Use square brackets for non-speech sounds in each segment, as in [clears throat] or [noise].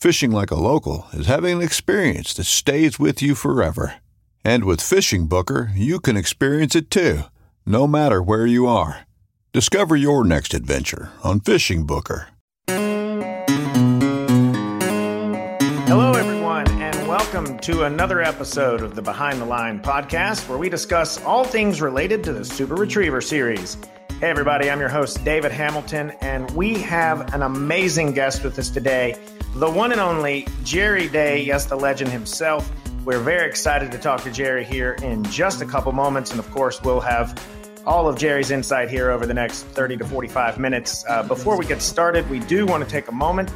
Fishing like a local is having an experience that stays with you forever. And with Fishing Booker, you can experience it too, no matter where you are. Discover your next adventure on Fishing Booker. Hello, everyone, and welcome to another episode of the Behind the Line podcast, where we discuss all things related to the Super Retriever series. Hey, everybody, I'm your host, David Hamilton, and we have an amazing guest with us today the one and only Jerry Day, yes, the legend himself. We're very excited to talk to Jerry here in just a couple moments, and of course, we'll have all of Jerry's insight here over the next 30 to 45 minutes. Uh, before we get started, we do want to take a moment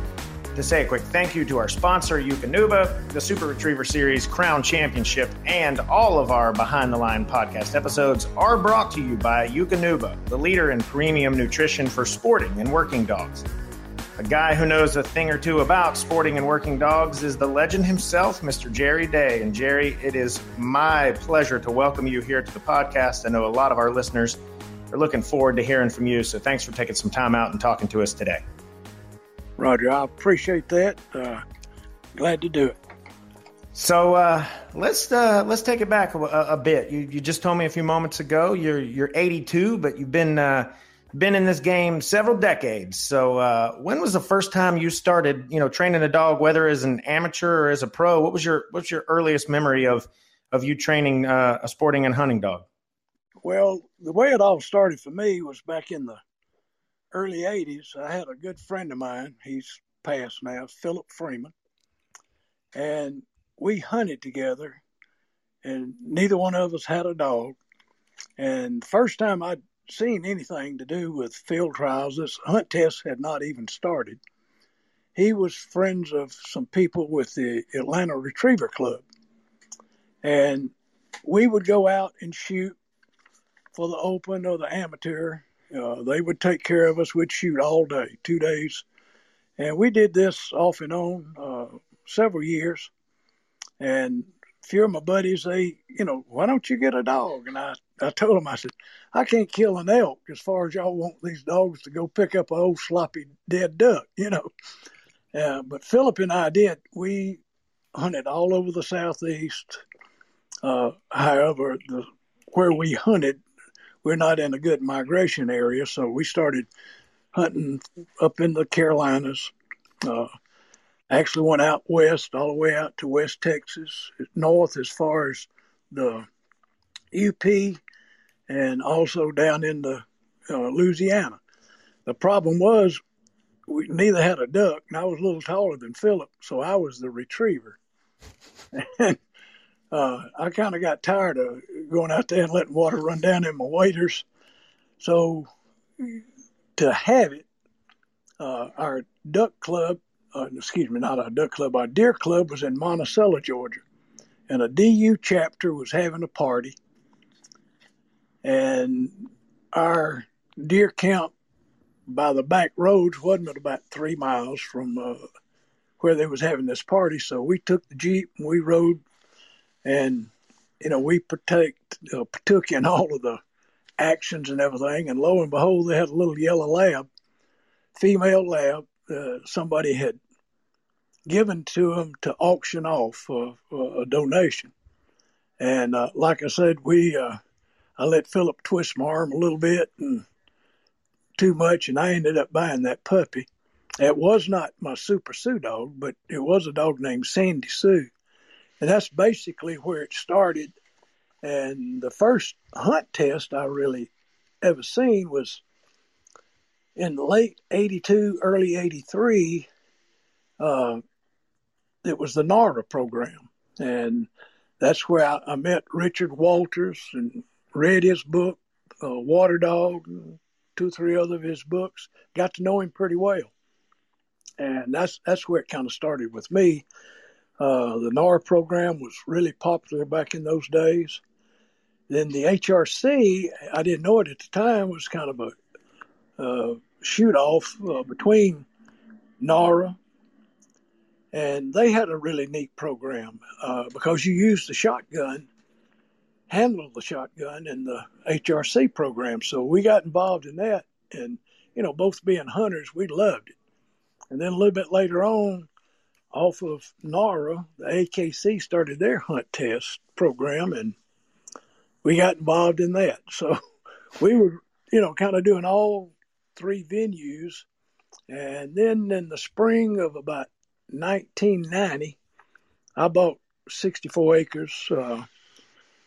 to say a quick thank you to our sponsor, Eukanuba, the Super Retriever Series Crown Championship, and all of our Behind the Line podcast episodes are brought to you by Eukanuba, the leader in premium nutrition for sporting and working dogs. A guy who knows a thing or two about sporting and working dogs is the legend himself, Mr. Jerry Day. And Jerry, it is my pleasure to welcome you here to the podcast. I know a lot of our listeners are looking forward to hearing from you. So thanks for taking some time out and talking to us today. Roger, I appreciate that. Uh, glad to do it. So uh, let's uh, let's take it back a, a, bit. You, you just told me a few moments ago you're you're 82, but you've been uh, been in this game several decades. So, uh, when was the first time you started, you know, training a dog, whether as an amateur or as a pro? What was your what's your earliest memory of of you training uh, a sporting and hunting dog? Well, the way it all started for me was back in the early '80s. I had a good friend of mine. He's passed now, Philip Freeman, and we hunted together. And neither one of us had a dog. And the first time I'd seen anything to do with field trials. This hunt test had not even started. He was friends of some people with the Atlanta Retriever Club. And we would go out and shoot for the open or the amateur. Uh, they would take care of us. We'd shoot all day, two days. And we did this off and on uh, several years. And a few of my buddies, they, you know, why don't you get a dog? And I, I told them, I said, I can't kill an elk as far as y'all want these dogs to go pick up a old sloppy dead duck, [laughs] you know. Uh, but Philip and I did. We hunted all over the southeast. Uh, however, the where we hunted, we're not in a good migration area, so we started hunting up in the Carolinas. Uh, actually went out west, all the way out to West Texas, north as far as the UP and also down into uh, Louisiana. The problem was we neither had a duck, and I was a little taller than Philip, so I was the retriever. [laughs] uh, I kind of got tired of going out there and letting water run down in my waders. So to have it, uh, our duck club, uh, excuse me, not our duck club, our deer club was in Monticello, Georgia. And a DU chapter was having a party and our deer camp by the back roads wasn't about three miles from uh, where they was having this party. So we took the jeep and we rode, and you know, we protect, uh, partook in all of the actions and everything. And lo and behold, they had a little yellow lab, female lab. Uh, somebody had given to them to auction off for, a donation. And uh, like I said, we uh, I let Philip twist my arm a little bit and too much, and I ended up buying that puppy. It was not my Super Sue dog, but it was a dog named Sandy Sue. And that's basically where it started. And the first hunt test I really ever seen was in late 82, early 83. Uh, it was the NAHRA program. And that's where I, I met Richard Wolters and read his book, uh, Water Dog, and two three other of his books. Got to know him pretty well and that's that's where it kind of started with me. Uh, the NAR program was really popular back in those days. Then the HRC, I didn't know it at the time, was kind of a uh, shoot off uh, between NAHRA and they had a really neat program uh, because you used the shotgun, handled the shotgun in the HRC program. So we got involved in that, and you know, both being hunters, we loved it. And then a little bit later on, off of NAHRA, the AKC started their hunt test program, and we got involved in that. [laughs] So we were, you know, kind of doing all three venues. And then in the spring of about 1990, I bought 64 acres uh,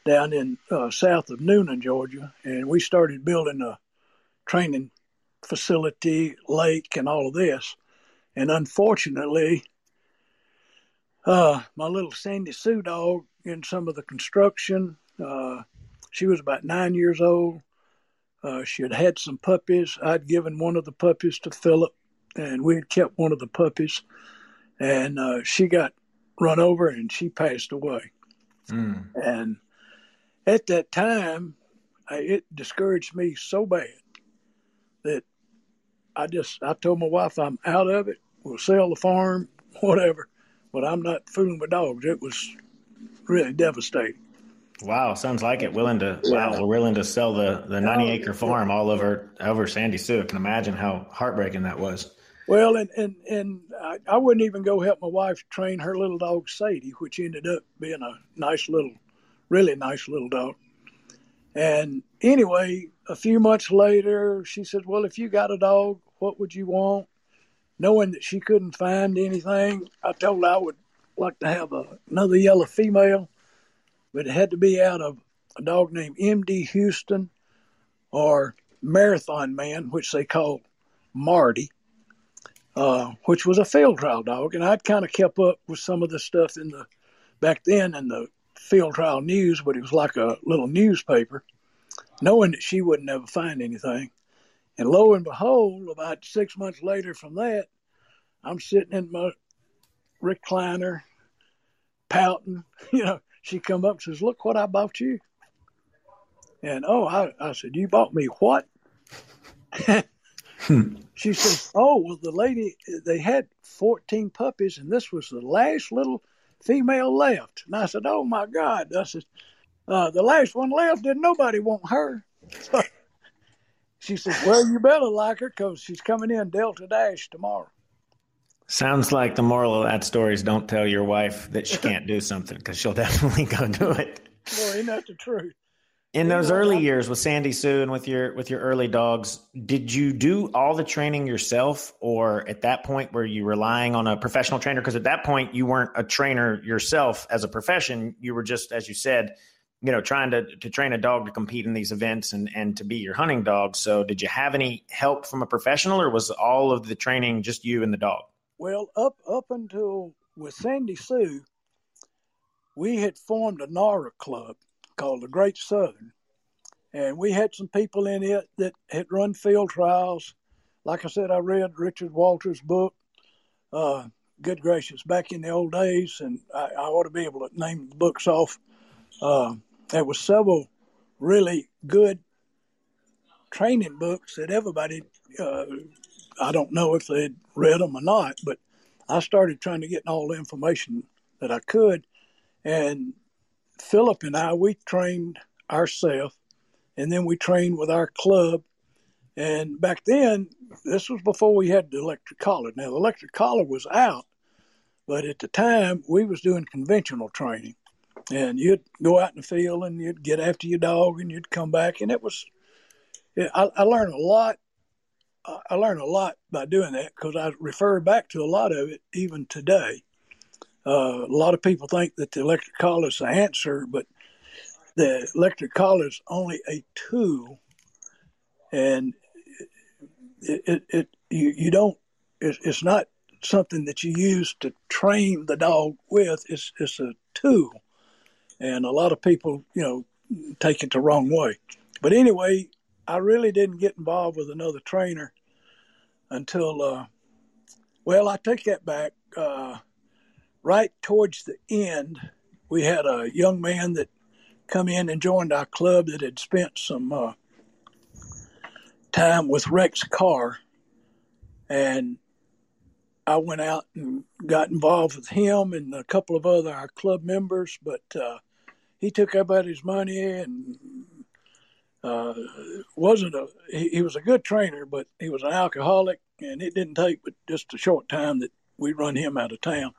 down in uh, south of Newnan, Georgia, and we started building a training facility, lake, and all of this. And unfortunately, uh, my little Sandy Sue dog in some of the construction, uh, she was about nine years old. Uh, she had had some puppies. I'd given one of the puppies to Philip, and we had kept one of the puppies. And uh, she got run over and she passed away. Mm. And at that time, I, it discouraged me so bad that I just I told my wife I'm out of it we'll sell the farm, [laughs] whatever. But I'm not fooling with dogs. It was really devastating. Wow, sounds like it. Willing to yeah. wow, we're willing to sell the the 90 acre farm all over over Sandy Sue. I can imagine how heartbreaking that was. Well, and and and I, I wouldn't even go help my wife train her little dog Sadie, which ended up being a nice little, really nice little dog. And anyway, a few months later, she said, "Well, if you got a dog, what would you want?" Knowing that she couldn't find anything, I told her I would like to have a, another yellow female, but it had to be out of a dog named M.D. Houston or Marathon Man, which they called Marty, uh, which was a field trial dog. And I'd kind of kept up with some of the stuff in the back then in the field trial news, but it was like a little newspaper, knowing that she wouldn't ever find anything. And lo and behold, about six months later from that, I'm sitting in my recliner, pouting. [laughs] You know, she come up and says, "Look what I bought you." And oh, I, I said, "You bought me what?" [laughs] she says, "Oh, well, the lady they had 14 puppies, and this was the last little female left." And I said, "Oh my God!" I said, uh, "The last one left. Did nobody want her?" [laughs] She said, Well, you better like her because she's coming in Delta Dash tomorrow. Sounds like the moral of that story is don't tell your wife that she can't do something because she'll [laughs] definitely go do it. Well, isn't that the truth? In those early years with Sandy Sue and with your with your early dogs, did you do all the training yourself, or at that point were you relying on a professional trainer? Because at that point you weren't a trainer yourself as a profession; you were just, as you said, you know, trying to, to train a dog to compete in these events and, and to be your hunting dog. So did you have any help from a professional or was all of the training just you and the dog? Well, up, up until with Sandy Sue, we had formed a NARA club called the Great Southern. And we had some people in it that had run field trials. Like I said, I read Richard Wolters' book, uh, good gracious, back in the old days, and I, I, ought to be able to name the books off. Uh, there was several really good training books that everybody uh, I don't know if they'd read them or not, but I started trying to get all the information that I could, and Philip and I, we trained ourselves, and then we trained with our club. And back then, this was before we had the electric collar. Now, the electric collar was out, but at the time, we was doing conventional training. And you'd go out in the field and you'd get after your dog and you'd come back. And it was, I, I learned a lot. I learned a lot by doing that because I refer back to a lot of it even today. Uh, a lot of people think that the electric collar is the answer, but the electric collar is only a tool, and it, it, it you, you don't it, it's not something that you use to train the dog with. It's it's a tool, and a lot of people you know take it the wrong way. But anyway, I really didn't get involved with another trainer until uh, well, I take that back. Uh, right towards the end, we had a young man that come in and joined our club that had spent some uh, time with Rex Carr, and I went out and got involved with him and a couple of other our club members, but uh, he took everybody's money and uh, wasn't a he, he, was a good trainer, but he was an alcoholic, and it didn't take but just a short time that we run him out of town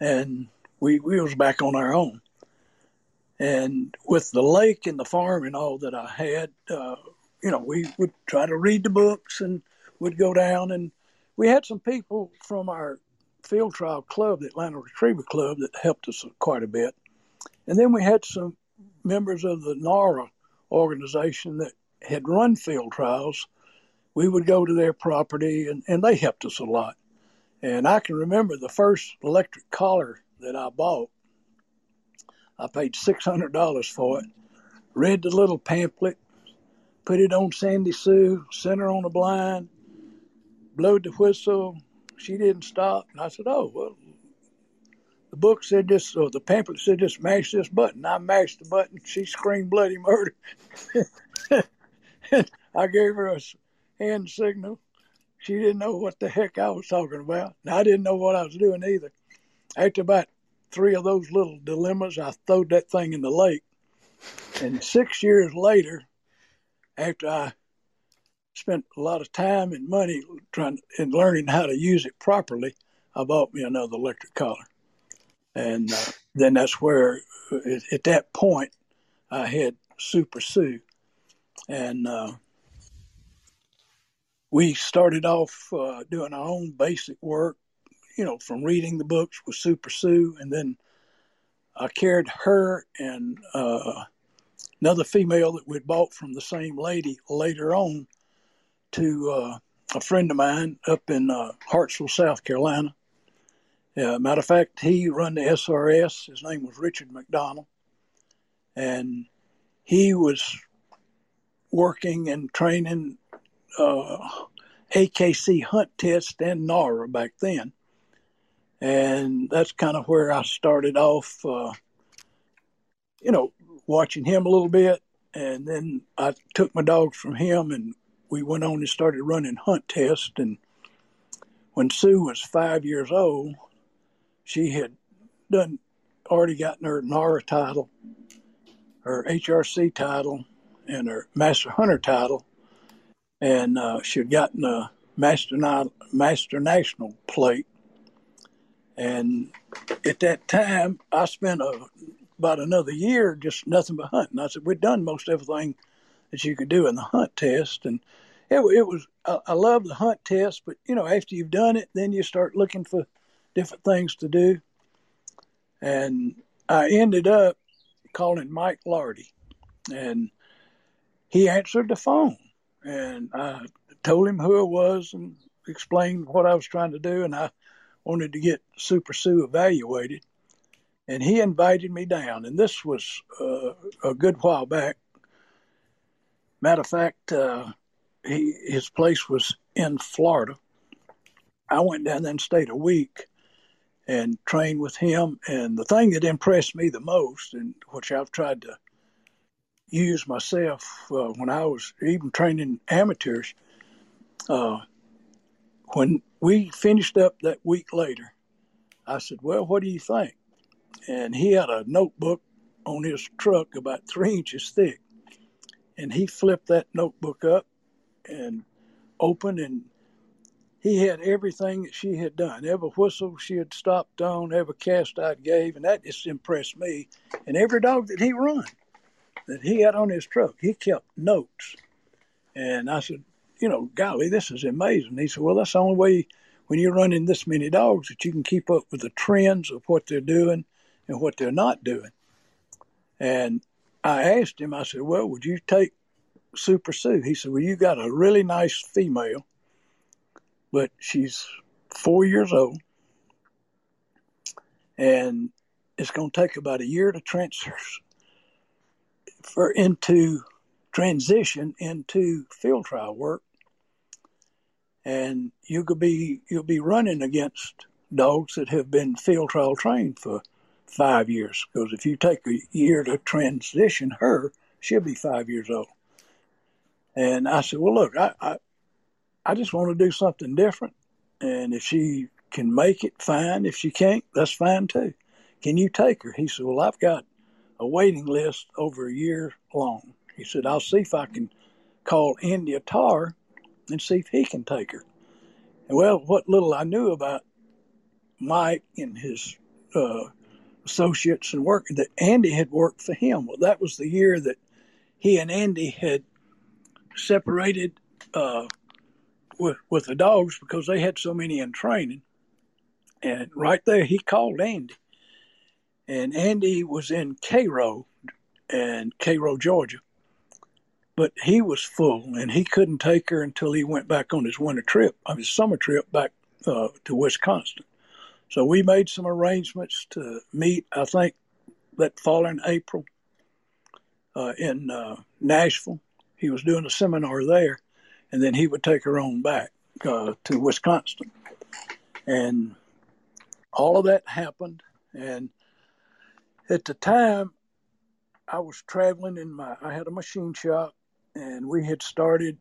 and we we was back on our own. And with the lake and the farm and all that I had, uh, you know, we would try to read the books and would go down. And we had some people from our field trial club, the Atlanta Retriever Club, that helped us quite a bit. And then we had some members of the NAHRA organization that had run field trials. We would go to their property and, and they helped us a lot. And I can remember the first electric collar that I bought. I paid $600 for it, read the little pamphlet, put it on Sandy Sue, sent her on a blind, blew the whistle. She didn't stop. And I said, Oh, well, the book said this, or the pamphlet said this, mash this button. I mashed the button. She screamed bloody murder. [laughs] I gave her a hand signal. She didn't know what the heck I was talking about. And I didn't know what I was doing either. After about three of those little dilemmas, I throwed that thing in the lake. And six years later, after I spent a lot of time and money trying and learning how to use it properly, I bought me another electric collar. And uh, then that's where, at that point, I had Super Sue. And uh, we started off uh, doing our own basic work, you know, from reading the books with Super Sue, and then I carried her and uh, another female that we'd bought from the same lady later on to uh, a friend of mine up in uh, Hartsville, South Carolina. Matter of fact, he run the SRS. His name was Richard McDonald, and he was working and training uh, AKC hunt test and NAHRA back then. And that's kind of where I started off, uh, you know, watching him a little bit. And then I took my dogs from him and we went on and started running hunt tests. And when Sue was five years old, she had done already gotten her NAHRA title, her HRC title, and her Master Hunter title and uh, she had gotten a master master national plate. And at that time, I spent a, about another year just nothing but hunting. I said we'd done most everything that you could do in the hunt test, and it, it was I, I love the hunt test, but you know after you've done it, then you start looking for different things to do. And I ended up calling Mike Lardy, and he answered the phone and I told him who I was and explained what I was trying to do, and I wanted to get Super Sue evaluated. And he invited me down, and this was uh, a good while back. Matter of fact, uh, he, his place was in Florida. I went down there and stayed a week and trained with him. And the thing that impressed me the most, and which I've tried to use myself uh, when I was even training amateurs. Uh, when we finished up that week later, I said, Well, what do you think? And he had a notebook on his truck about three inches thick. And he flipped that notebook up and opened, and he had everything that she had done, every whistle she had stopped on, every cast I gave, and that just impressed me. And every dog that he run, that he had on his truck, he kept notes. And I said, you know, golly, this is amazing. He said, well, that's the only way when you're running this many dogs that you can keep up with the trends of what they're doing and what they're not doing. And I asked him, I said, well, would you take Super Sue? He said, well, you got a really nice female, but she's four years old. And it's going to take about a year to transfer for into transition into field trial work and you could be you'll be running against dogs that have been field trial trained for five years. Because if you take a year to transition her, she'll be five years old. And I said, well, look, I, I, I just want to do something different. And if she can make it, fine. If she can't, that's fine too. Can you take her? He said, well, I've got a waiting list over a year long. He said, I'll see if I can call Andy Attar and see if he can take her. And well, what little I knew about Mike and his uh, associates and work that Andy had worked for him. Well, that was the year that he and Andy had separated uh, with with the dogs because they had so many in training. And right there, he called Andy, and Andy was in Cairo, and Cairo, Georgia, but he was full and he couldn't take her until he went back on his winter trip, on his summer trip back uh, to Wisconsin. So we made some arrangements to meet, I think, that fall in April uh, in uh, Nashville. He was doing a seminar there, and then he would take her on back uh, to Wisconsin. And all of that happened. And at the time, I was traveling in my, I had a machine shop and we had started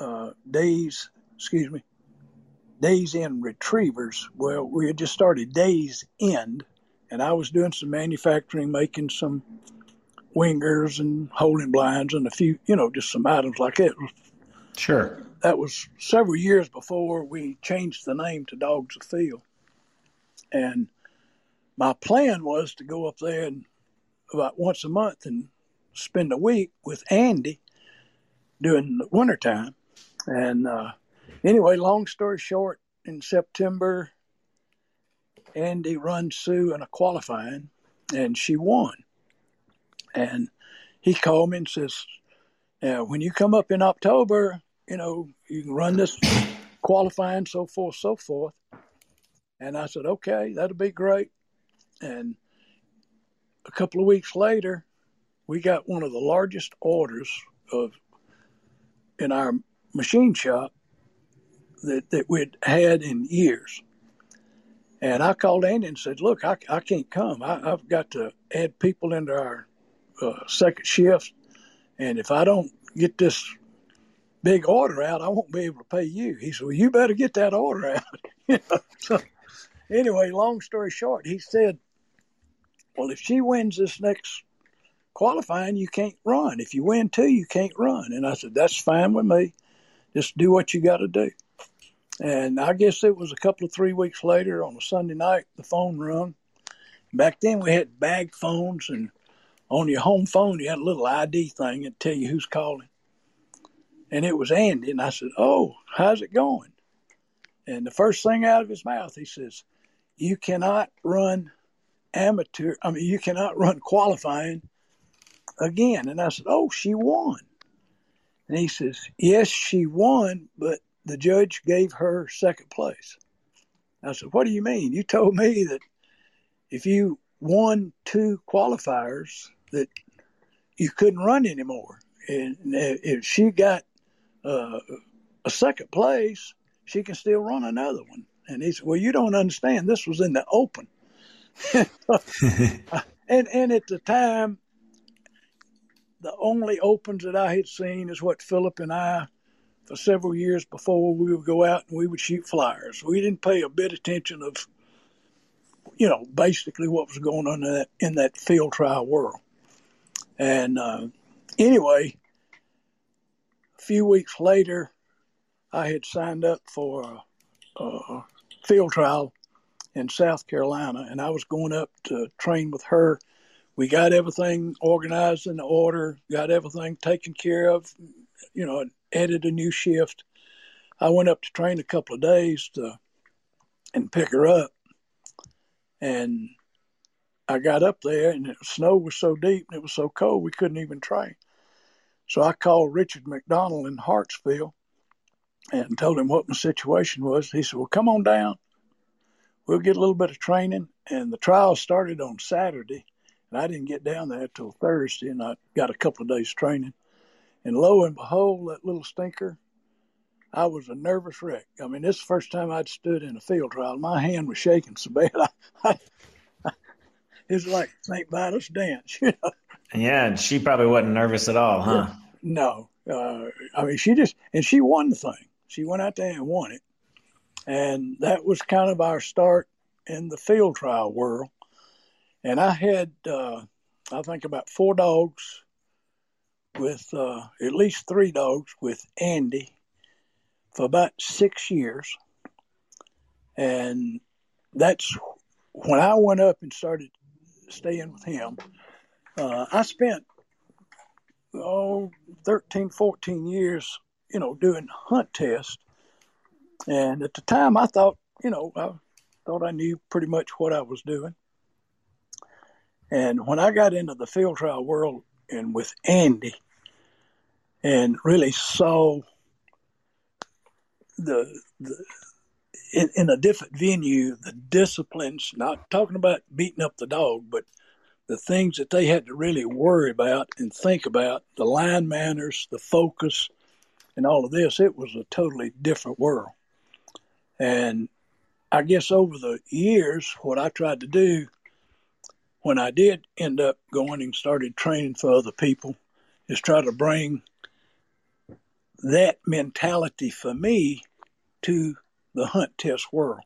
uh, days, excuse me, days in retrievers. Well, we had just started days end, and I was doing some manufacturing, making some wingers and holding blinds and a few, you know, just some items like that. Sure. That was several years before we changed the name to Dogs of Field. And my plan was to go up there and about once a month and spend a week with Andy during the wintertime. And uh, anyway, long story short, in September, Andy runs Sue in a qualifying, and she won. And he called me and says, "Now, when you come up in October, you know you can run this qualifying, so forth, so forth." And I said, "Okay, that'll be great." And a couple of weeks later, we got one of the largest orders of in our machine shop that, that we'd had in years. And I called Andy and said, Look, I, I can't come. I, have got to add people into our uh, second shift. And if I don't get this big order out, I won't be able to pay you. He said, Well, you better get that order out. [laughs] so, anyway, long story short, he said, Well, if she wins this next qualifying, you can't run. If you win two, you can't run. And I said, that's fine with me. Just do what you got to do. And I guess it was a couple of three weeks later on a Sunday night, the phone rung. Back then we had bag phones, and on your home phone you had a little ID thing that tell you who's calling. And it was Andy, and I said, "Oh, how's it going?" And the first thing out of his mouth, he says, "You cannot run amateur. I mean, you cannot run qualifying again. And I said, Oh, she won. And he says, Yes, she won, but the judge gave her second place. I said, What do you mean? You told me that if you won two qualifiers, that you couldn't run anymore. And if she got uh, a second place, she can still run another one. And he said, Well, you don't understand. This was in the open. [laughs] and and at the time, the only opens that I had seen is what Philip and I, for several years before, we would go out and we would shoot flyers. We didn't pay a bit attention of, you know, basically what was going on in that, in that field trial world. And uh, anyway, a few weeks later, I had signed up for a, a field trial in South Carolina, and I was going up to train with her. We got everything organized in order, got everything taken care of, you know, added a new shift. I went up to train a couple of days to and pick her up, and I got up there, and the snow was so deep and it was so cold we couldn't even train. So I called Richard McDonald in Hartsville and told him what my situation was. He said, "Well, come on down. We'll get a little bit of training." And the trial started on Saturday, and I didn't get down there till Thursday, and I got a couple of days training. And lo and behold, that little stinker, I was a nervous wreck. I mean, this is the first time I'd stood in a field trial. My hand was shaking so bad. [laughs] I, I, I, it was like St. Vitus dance, [laughs] you know. Yeah, and she probably wasn't nervous at all, huh? No. Uh, I mean, she just, and she won the thing. She went out there and won it. And that was kind of our start in the field trial world. And I had, uh, I think, about four dogs with uh, at least three dogs with Andy for about six years. And that's when I went up and started staying with him. Uh, I spent, oh, 13, 14 years, you know, doing hunt tests. And at the time, I thought, you know, I thought I knew pretty much what I was doing. And when I got into the field trial world and with Andy, and really saw the, the in, in, a different venue the disciplines not talking about beating up the dog but the things that they had to really worry about and think about the line manners the focus and all of this it was a totally different world. And i guess over the years what i tried to do when i did end up going and started training for other people is try to bring that mentality for me to the hunt test world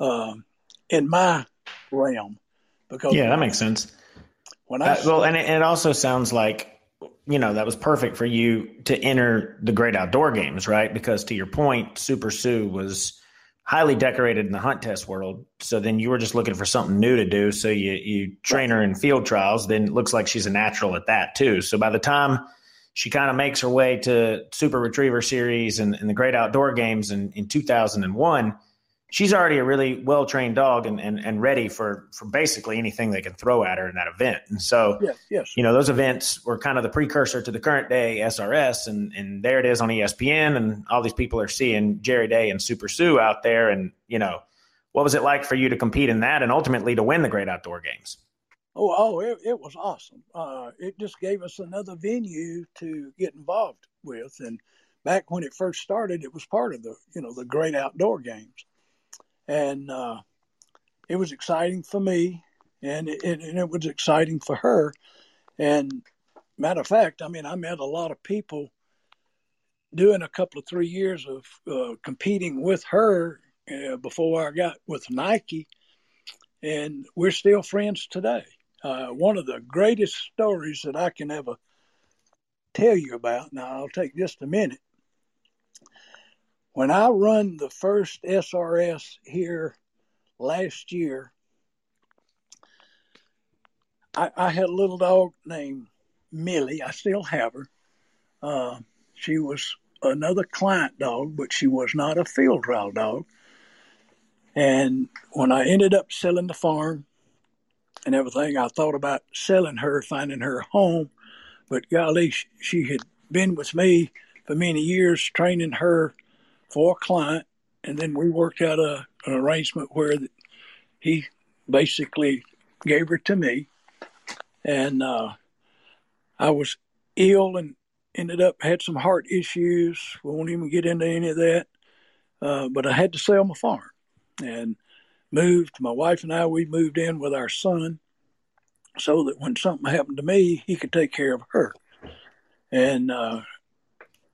um, in my realm. Because yeah, that makes sense. When I uh, well, and it, it also sounds like you know that was perfect for you to enter the great outdoor games, right? Because to your point, Super Sue was highly decorated in the hunt test world. So then you were just looking for something new to do. So you you train her in field trials. Then it looks like she's a natural at that too. So by the time she kind of makes her way to Super Retriever Series and, and the Great Outdoor Games in, in 2001. She's already a really well trained dog and, and, and ready for, for basically anything they can throw at her in that event. And so, yes, yes. you know, those events were kind of the precursor to the current day SRS. And, and there it is on ESPN. And all these people are seeing Jerry Day and Super Sue out there. And, you know, what was it like for you to compete in that and ultimately to win the Great Outdoor Games? Oh, oh, it, it was awesome. Uh, it just gave us another venue to get involved with. And back when it first started, it was part of the, you know, the great outdoor games. And uh, it was exciting for me, and it, and it was exciting for her. And matter of fact, I mean, I met a lot of people doing a couple of three years of uh, competing with her uh, before I got with Nike, and we're still friends today uh, one of the greatest stories that I can ever tell you about. Now, I'll take just a minute. When I run the first SRS here last year, I, I had a little dog named Millie. I still have her. Uh, she was another client dog, but she was not a field trial dog. And when I ended up selling the farm, and everything. I thought about selling her, finding her a home, but golly, she had been with me for many years, training her for a client, and then we worked out a, an arrangement where he basically gave her to me, and uh, I was ill and ended up had some heart issues. We won't even get into any of that, uh, but I had to sell my farm, and moved. My wife and I, we moved in with our son so that when something happened to me, he could take care of her. And uh,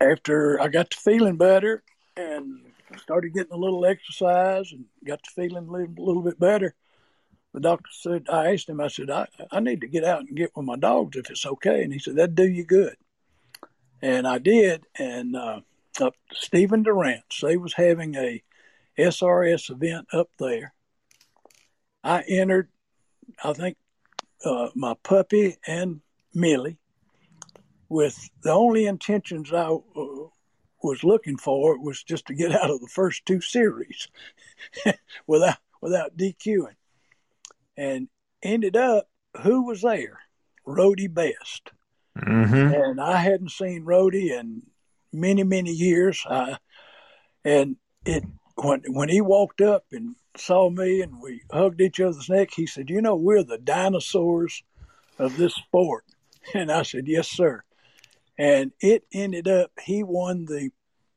after I got to feeling better and started getting a little exercise and got to feeling a little, little bit better, the doctor said, I asked him, I said, I, I need to get out and get with my dogs if it's okay. And he said, that'd do you good. And I did. And uh, up Stephen Durant's, they was having a SRS event up there. I entered, I think, uh, my puppy and Millie with the only intentions I uh, was looking for was just to get out of the first two series [laughs] without without DQing and ended up who was there? Rhodey Best. Mm-hmm. And I hadn't seen Rhodey in many, many years. Uh, and it when when he walked up and saw me and we hugged each other's neck, he said, "You know, we're the dinosaurs of this sport." [laughs] And I said, "Yes, sir." And it ended up he won the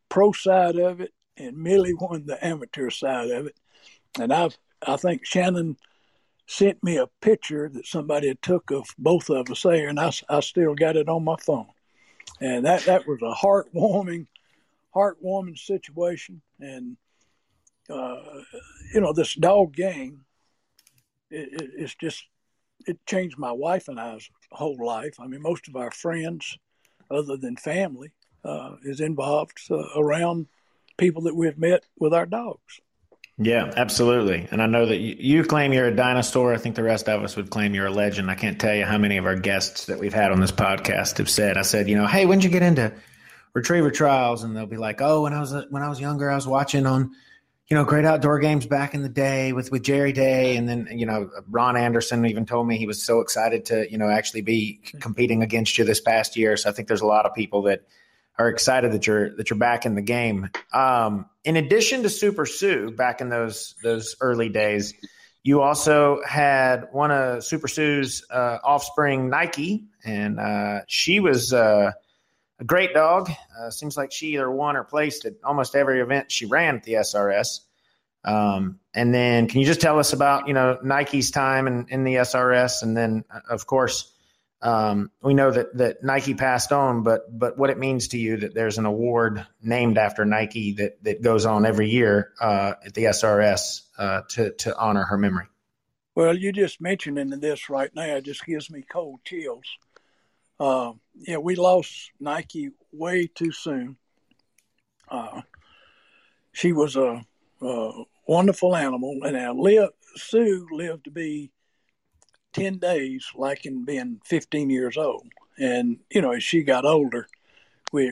pro side of it, and Millie won the amateur side of it. And I've I think Shannon sent me a picture that somebody took of both of us there, and I, I still got it on my phone. And that, that was a heartwarming, heartwarming situation. And, uh, you know, this dog gang, it, it, it's just, it changed my wife and I's whole life. I mean, most of our friends, other than family, uh, is involved uh, around people that we've met with our dogs. Yeah, absolutely. And I know that you, you, claim you're a dinosaur. I think the rest of us would claim you're a legend. I can't tell you how many of our guests that we've had on this podcast have said, I said, you know, hey, when did you get into retriever trials? And they'll be like, oh, when I was when I was younger, I was watching on, you know, great outdoor games back in the day with with Jerry Day, and then you know, Ron Anderson even told me he was so excited to you know actually be competing against you this past year. So I think there's a lot of people that are excited that you're that you're back in the game. Um, in addition to Super Sue, back in those those early days, you also had one of Super Sue's uh, offspring, Nike, and uh, she was uh, a great dog. Uh, seems like she either won or placed at almost every event she ran at the SRS. Um, and then, can you just tell us about you know Nike's time in, in the SRS, and then uh, of course um, we know that that Nike passed on, but but what it means to you that there's an award named after Nike that that goes on every year uh, at the SRS uh, to to honor her memory. Well, you just mentioning this right now just gives me cold chills. Uh, yeah, we lost Nike way too soon. Uh, she was a, a, wonderful animal, and our Sue lived to be 10 days like in being 15 years old. And, you know, as she got older, we,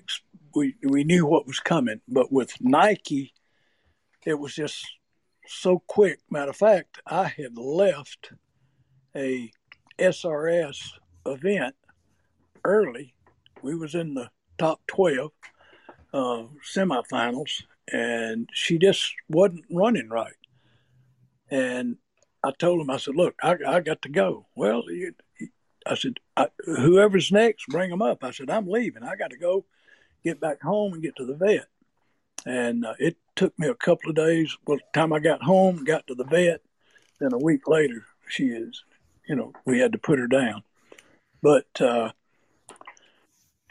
we, we knew what was coming. But with Nike, it was just so quick. Matter of fact, I had left a SRS event early. We was in the top 12 uh, semifinals, and she just wasn't running right. And I told him, I said, look, I, I got to go. Well, you, I said, I, whoever's next, bring them up. I said, I'm leaving. I got to go get back home and get to the vet. And uh, it took me a couple of days. Well, the time I got home, got to the vet, then a week later, she is, you know, we had to put her down. But uh,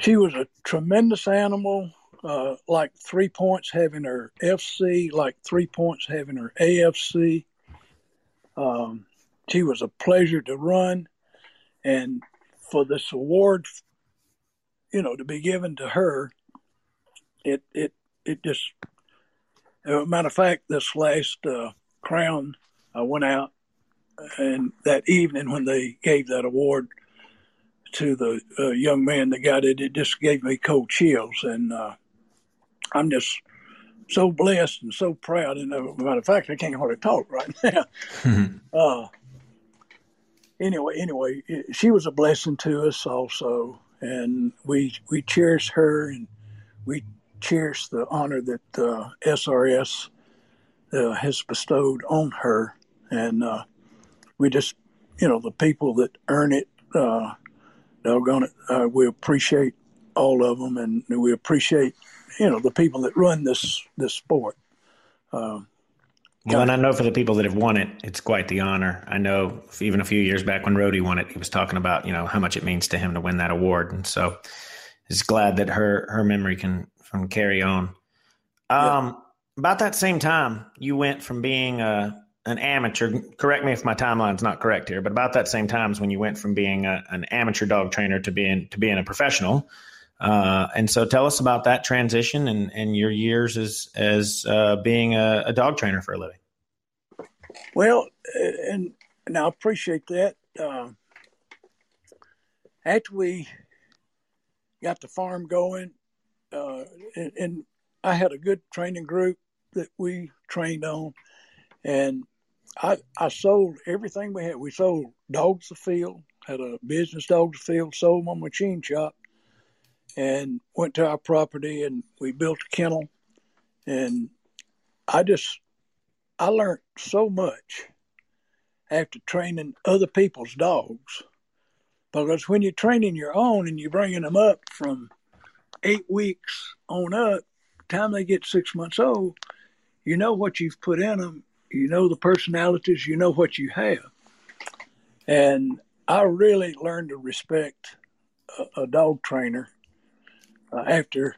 she was a tremendous animal, uh, like three points having her FC, like three points having her AFC. Um, she was a pleasure to run, and for this award, you know, to be given to her, it it it just. A matter of fact, this last uh, crown, I went out, and that evening when they gave that award to the uh, young man that got it, it just gave me cold chills, and uh, I'm just so blessed and so proud. And uh, matter of fact, I can't hardly talk right [laughs] now. Mm-hmm. [laughs] Uh, anyway, anyway, she was a blessing to us also, and we we cherish her and we cherish the honor that uh, SRS uh, has bestowed on her, and uh, we just, you know, the people that earn it, uh, doggone it, uh, we appreciate all of them, and we appreciate you know the people that run this this sport. Um, well, and I know for the people that have won it, it's quite the honor. I know even a few years back when Rhodey won it, he was talking about you know how much it means to him to win that award, and so he's glad that her her memory can can carry on. Um, yeah. About that same time, you went from being a an amateur. Correct me if my timeline's not correct here, but about that same time times when you went from being a, an amateur dog trainer to being to being a professional. Uh, and so, tell us about that transition and, and your years as as uh, being a, a, dog trainer for a living. Well, and, and I appreciate that. Uh, after we got the farm going, uh, and, and I had a good training group that we trained on, and I I sold everything we had. We sold dogs the field, had a business dogs the field, sold my machine shop, and went to our property and we built a kennel, and I just I learned so much after training other people's dogs, because when you're training your own and you're bringing them up from eight weeks on up, time they get six months old, you know what you've put in them you know the personalities, you know what you have. And I really learned to respect a, a dog trainer uh, after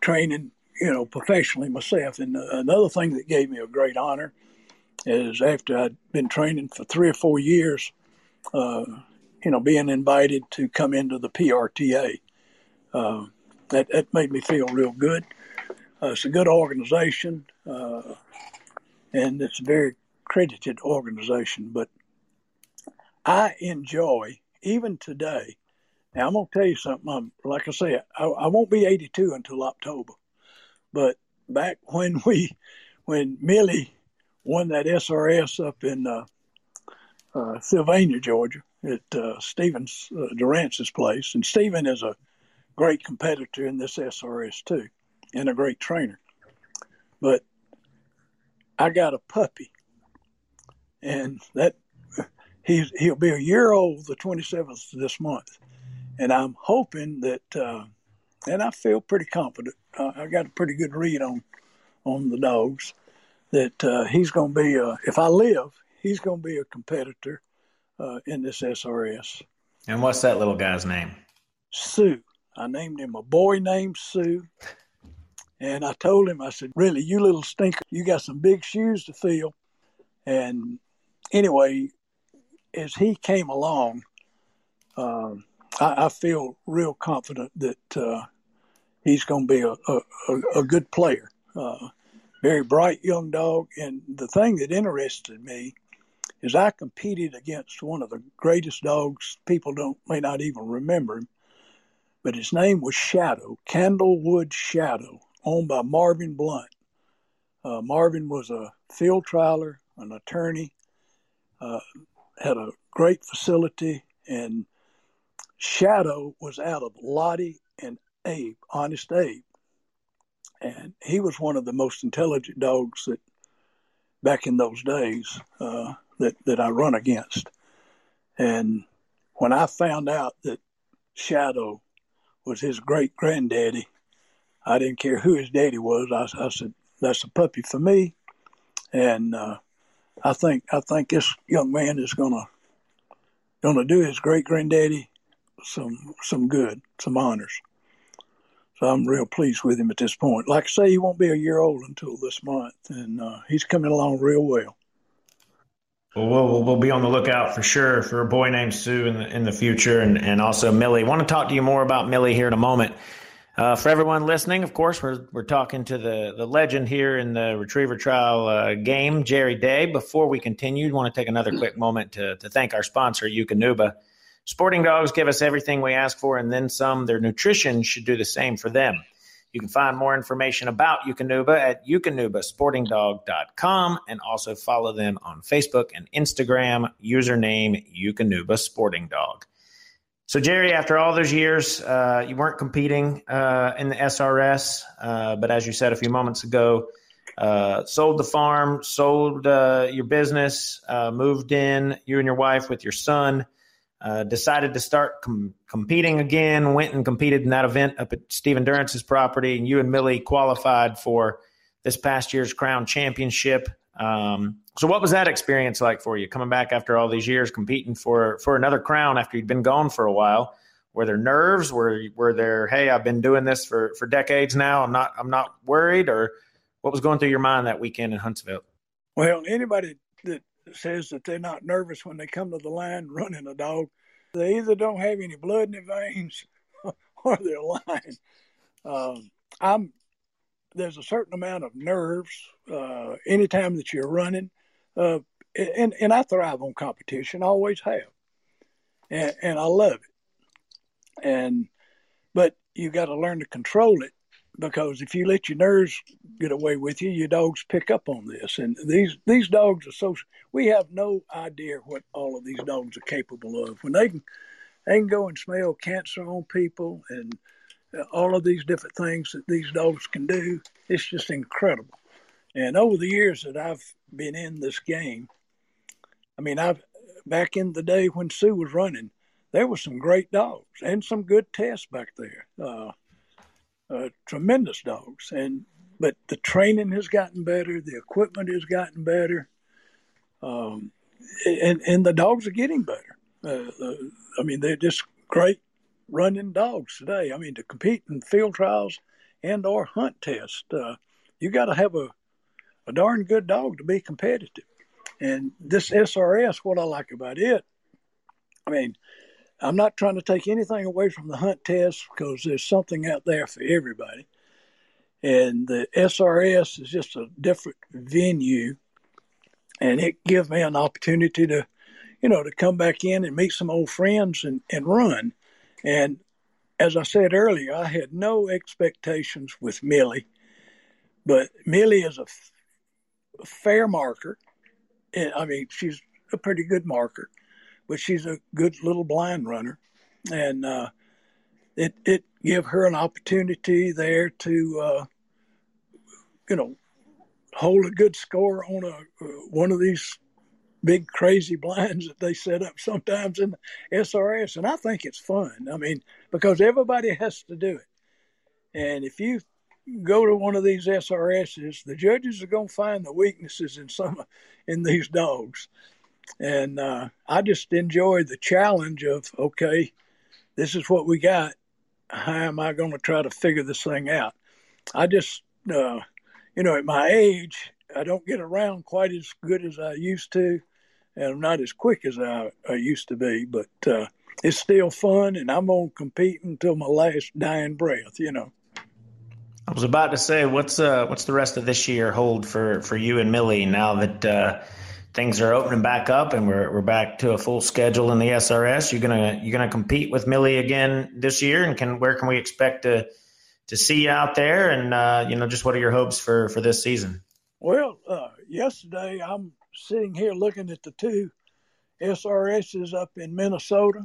training, you know, professionally myself. And uh, another thing that gave me a great honor is after I'd been training for three or four years, uh, you know, being invited to come into the PRTA. Uh, that, that made me feel real good. Uh, it's a good organization. And it's a very credited organization. But I enjoy, even today, now I'm to tell you something. I'm, like I said, I, I won't be 82 until October. But back when [laughs] we, when Millie won that SRS up in uh, uh, Sylvania, Georgia, at uh, Stevens uh, Durance's place, and Steven is a great competitor in this SRS too, and a great trainer. But I got a puppy, and that he's he'll be a year old the 27th this month, and I'm hoping that, uh, and I feel pretty confident. Uh, I got a pretty good read on on the dogs that uh, he's going to be a, if I live, he's going to be a competitor uh, in this SRS. And what's that little guy's name? Sue. I named him a boy named Sue. And I told him, I said, really, you little stinker, you got some big shoes to fill. And anyway, as he came along, um, I, I, feel real confident that uh, he's going to be a, a, a, good player. Uh, very bright young dog. And the thing that interested me is I competed against one of the greatest dogs people don't may not even remember him, but his name was Shadow, Candlewood Shadow owned by Marvin Blunt. Uh, Marvin was a field trialer, an attorney, uh, had a great facility, and Shadow was out of Lottie and Abe, Honest Abe. And he was one of the most intelligent dogs that back in those days uh, that, that I run against. And when I found out that Shadow was his great granddaddy, I didn't care who his daddy was. I, I said, "That's a puppy for me," and uh, I think I think this young man is gonna gonna do his great granddaddy some some good, some honors. So I'm real pleased with him at this point. Like I say, he won't be a year old until this month, and uh, he's coming along real well. Well, well, we'll be on the lookout for sure for a boy named Sue in the in the future, and and also Millie. I want to talk to you more about Millie here in a moment. Uh, for everyone listening, of course, we're, we're talking to the, the legend here in the retriever trial uh, game, Jerry Day. Before we continue, want to take another quick moment to, to thank our sponsor, Eukanuba. Sporting dogs give us everything we ask for and then some. Their nutrition should do the same for them. You can find more information about Eukanuba at eukanubasportingdog.com and also follow them on Facebook and Instagram, username Eukanuba Sporting Dog. So, Jerry, after all those years, uh, you weren't competing uh, in the SRS, uh, but as you said a few moments ago, uh, sold the farm, sold uh, your business, uh, moved in, you and your wife with your son, decided to start com- competing again, went and competed in that event up at Stephen Durance's property, and you and Millie qualified for this past year's Crown Championship. Um, so, what was that experience like for you, coming back after all these years, competing for for another crown after you'd been gone for a while? Were there nerves? Were were there? Hey, I've been doing this for for decades now. I'm not I'm not worried. Or what was going through your mind that weekend in Huntsville? Well, anybody that says that they're not nervous when they come to the line running a dog, they either don't have any blood in their veins [laughs] or they're lying. Um, I'm there's a certain amount of nerves uh, anytime that you're running, uh, and and I thrive on competition. I always have, and, and I love it. And but you got to learn to control it because if you let your nerves get away with you, your dogs pick up on this. And these these dogs are so we have no idea what all of these dogs are capable of when they can they can go and smell cancer on people and all of these different things that these dogs can do. It's just incredible. And over the years that I've been in this game, I mean, I've back in the day when Sue was running, there were some great dogs and some good tests back there. Uh, uh, tremendous dogs, and but the training has gotten better, the equipment has gotten better, um, and and the dogs are getting better. Uh, uh I mean, they're just great running dogs today. I mean, to compete in field trials and or hunt tests, uh, you got to have a a darn good dog to be competitive. And this SRS, what I like about it, I mean, I'm not trying to take anything away from the hunt test because there's something out there for everybody. And the SRS is just a different venue, and it gives me an opportunity to, you know, to come back in and meet some old friends and, and run. And as I said earlier, I had no expectations with Millie, but Millie is a, f- a fair marker. I mean, she's a pretty good marker, but she's a good little blind runner, and uh, it it give her an opportunity there to, uh, you know, hold a good score on a uh, one of these big crazy blinds that they set up sometimes in the SRS, and I think it's fun. I mean, because everybody has to do it, and if you go to one of these SRSs, the judges are going to find the weaknesses in some in these dogs, and uh, I just enjoy the challenge of okay, this is what we got. How am I going to try to figure this thing out? I just, uh, you know, at my age, I don't get around quite as good as I used to, and I'm not as quick as I, I used to be. But uh, it's still fun, and I'm gonna compete until my last dying breath. You know. I was about to say, what's uh, what's the rest of this year hold for for you and Millie now that uh, things are opening back up and we're we're back to a full schedule in the SRS? You're gonna you're gonna compete with Millie again this year, and can where can we expect to to see you out there? And uh, you know, just what are your hopes for for this season? Well, uh, yesterday I'm sitting here looking at the two SRSs up in Minnesota.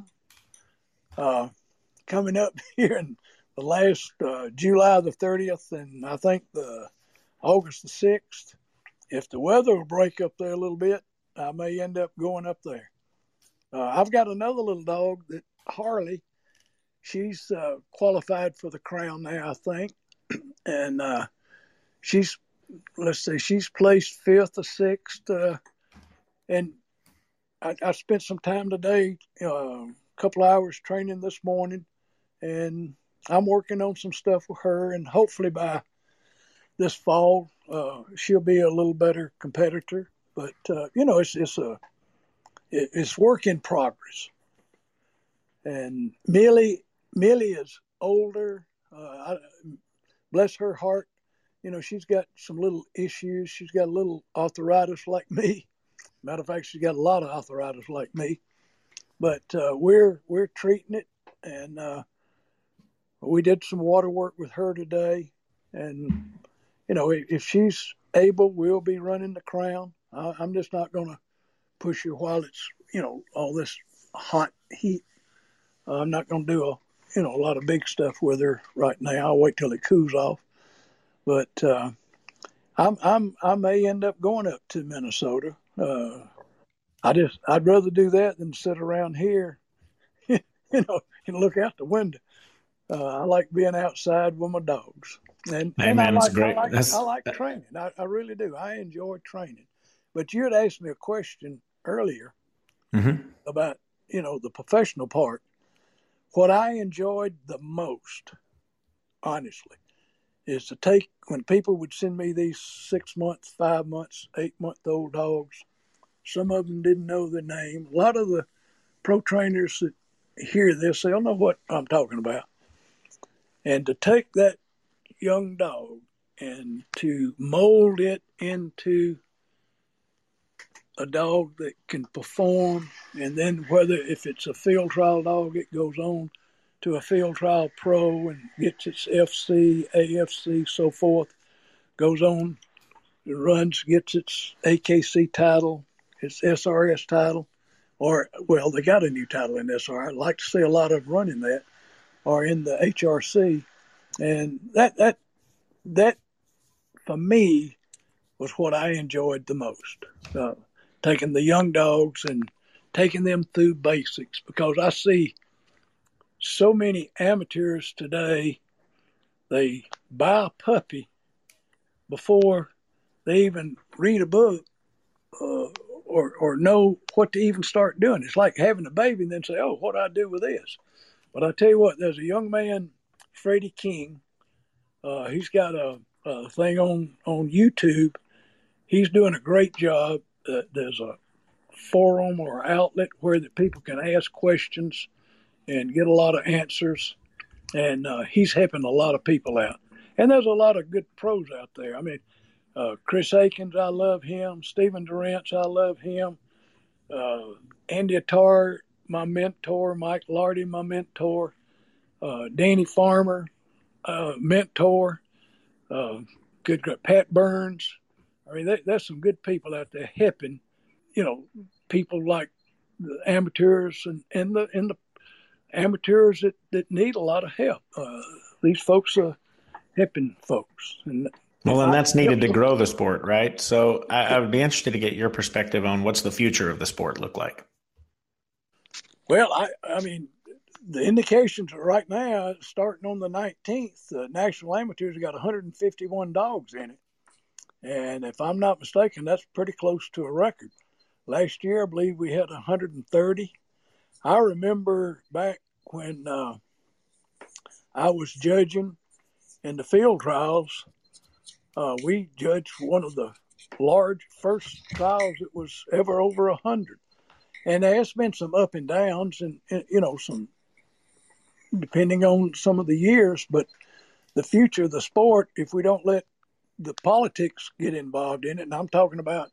Uh, coming up [laughs] here in the last uh, July the 30th and I think the August the 6th. If the weather will break up there a little bit, I may end up going up there. Uh, I've got another little dog that Harley. She's uh, qualified for the crown now, I think, [clears throat] and uh, she's let's say she's placed fifth or sixth. Uh, and I, I, spent some time today, uh, a couple hours training this morning, and I'm working on some stuff with her, and hopefully by this fall uh, she'll be a little better competitor. But uh, you know, it's it's a it's work in progress. And Millie Millie is older. Uh, I, bless her heart, you know, she's got some little issues. She's got a little arthritis like me. Matter of fact, she's got a lot of arthritis like me. But uh, we're we're treating it, and uh, we did some water work with her today. And you know, if if she's able, we'll be running the crown. I, I'm just not going to push her while it's you know all this hot heat. Uh, I'm not going to do a you know a lot of big stuff with her right now. I'll wait till it cools off. But uh, I'm, I'm, I may end up going up to Minnesota. Uh, I just, I'd rather do that than sit around here, [laughs] you know, and look out the window. Uh, I like being outside with my dogs. And, hey, and man, I like, great. I like, That's... I like training. I, I, really do. I enjoy training. But you had asked me a question earlier mm-hmm. about, you know, the professional part. What I enjoyed the most, honestly, is to take when people would send me these six months, five months, eight month old dogs. Some of them didn't know the name. A lot of the pro trainers that hear this, they'll know what I'm talking about. And to take that young dog and to mold it into a dog that can perform, and then whether if it's a field trial dog, it goes on to a field trial pro and gets its FC, AFC, so forth, goes on, runs, gets its AKC title, its SRS title, or well, they got a new title in SR. I'd like to see a lot of running that, or in the HRC, and that that that for me was what I enjoyed the most. Uh, taking the young dogs and taking them through basics because I see so many amateurs today, they buy a puppy before they even read a book uh, or, or know what to even start doing. It's like having a baby and then say, oh, what do I do with this? But I tell you what, there's a young man, Freddie King. Uh, he's got a, a, thing on, on YouTube. He's doing a great job. Uh, there's a forum or outlet where the people can ask questions and get a lot of answers. And uh, he's helping a lot of people out. And there's a lot of good pros out there. I mean, uh, Chris Akins, I love him. Stephen Durant, I love him. Uh, Andy Attar, my mentor. Mike Lardy, my mentor. Uh, Danny Farmer, uh, mentor. Uh, good, good Pat Burns. I mean, there's some good people out there helping, you know, people like the amateurs and, and the and the amateurs that, that need a lot of help. Uh, these folks are helping folks. And well, and that's needed to grow the sport, right? So I, I, would be interested to get your perspective on what's the future of the sport look like. Well, I, I mean, the indications right now, starting on the 19th, the National Amateurs got 151 dogs in it. And if I'm not mistaken, that's pretty close to a record. Last year, I believe we had 130. I remember back when uh, I was judging in the field trials, uh, we judged one of the large first trials that was ever over a hundred, and there's been some up and downs, and, and you know some depending on some of the years, but the future of the sport, if we don't let the politics get involved in it, and I'm talking about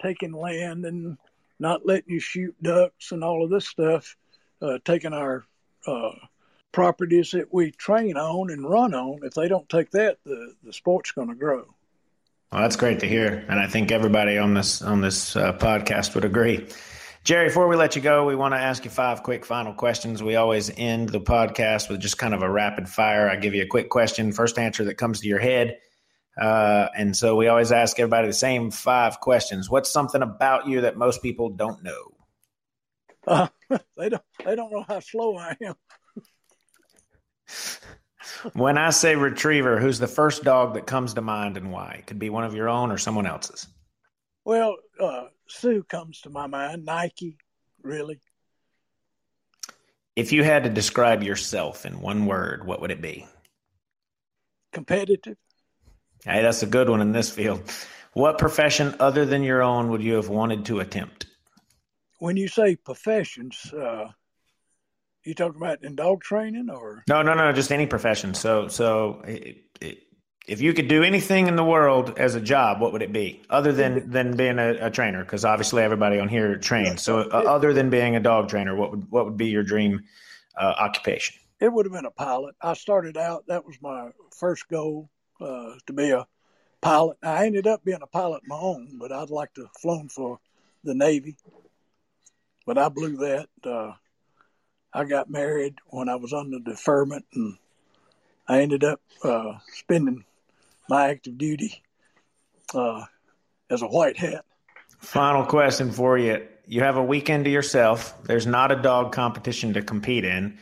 taking land and not letting you shoot ducks and all of this stuff, uh, taking our uh, properties that we train on and run on. If they don't take that, the the sport's going to grow. Well, that's great to hear, and I think everybody on this on this uh, podcast would agree. Jerry, before we let you go, we want to ask you five quick final questions. We always end the podcast with just kind of a rapid fire. I give you a quick question, first answer that comes to your head. Uh, and so we always ask everybody the same five questions. What's something about you that most people don't know? Uh, [laughs] they don't. They don't know how slow I am. [laughs] when I say retriever, who's the first dog that comes to mind and why? It could be one of your own or someone else's. Well, uh, Sue comes to my mind. Nike, really. If you had to describe yourself in one word, what would it be? Competitive. Hey, that's a good one in this field. What profession other than your own would you have wanted to attempt? When you say professions, uh, you talking about in dog training or? No, no, no, just any profession. So, so it, it, if you could do anything in the world as a job, what would it be other than than being a, a trainer? Because obviously everybody on here trains. So, uh, other than being a dog trainer, what would what would be your dream uh, occupation? It would have been a pilot. I started out. That was my first goal uh, to be a pilot. I ended up being a pilot my own, but I'd like to have flown for the Navy. But I blew that. Uh, I got married when I was the deferment, and I ended up uh, spending my active duty uh, as a white hat. Final question for you. You have a weekend to yourself. There's not a dog competition to compete in.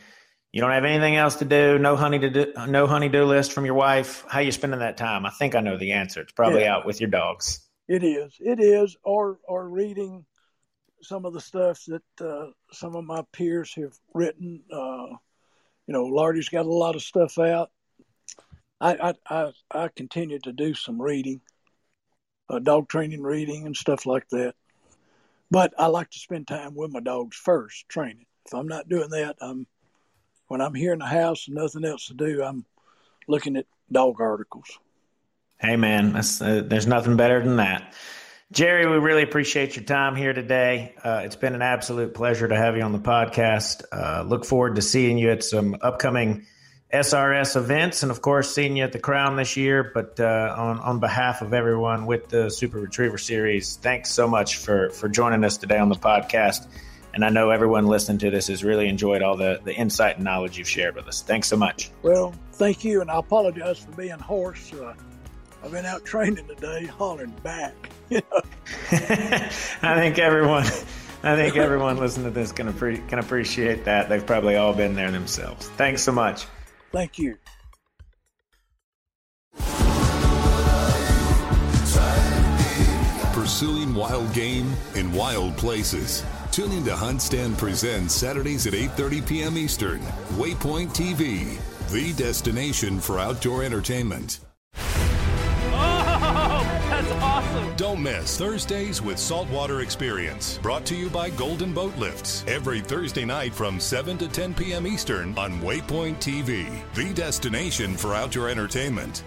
You don't have anything else to do. No honey to do. No honey-do list from your wife. How you spending that time? I think I know the answer. It's probably yeah. out with your dogs. It is. It is. Or or reading some of the stuff that uh, some of my peers have written. Uh, you know, Lardy's got a lot of stuff out. I I I, I continue to do some reading, uh, dog training reading and stuff like that. But I like to spend time with my dogs first, training. If I'm not doing that, I'm when I'm here in the house and nothing else to do, I'm looking at dog articles. Hey man, uh, there's nothing better than that. Jerry, we really appreciate your time here today. Uh, it's been an absolute pleasure to have you on the podcast. Uh, look forward to seeing you at some upcoming SRS events, and of course, seeing you at the Crown this year. But uh, on on behalf of everyone with the Super Retriever Series, thanks so much for for joining us today on the podcast. And I know everyone listening to this has really enjoyed all the the insight and knowledge you've shared with us. Thanks so much. Well, thank you, and I apologize for being hoarse. Uh, I've been out training today, hollering back. [laughs] I think everyone, I think everyone listening to this can, appre- can appreciate that. They've probably all been there themselves. Thanks so much. Thank you. Pursuing wild game in wild places. Tune in to Hunt Stand Presents Saturdays at 8:30 p.m. Eastern. Waypoint TV, the destination for outdoor entertainment. Oh, that's awesome. Don't miss Thursdays with Saltwater Experience. Brought to you by Golden Boat Lifts. Every Thursday night from 7 to 10 p.m. Eastern on Waypoint TV, the destination for outdoor entertainment.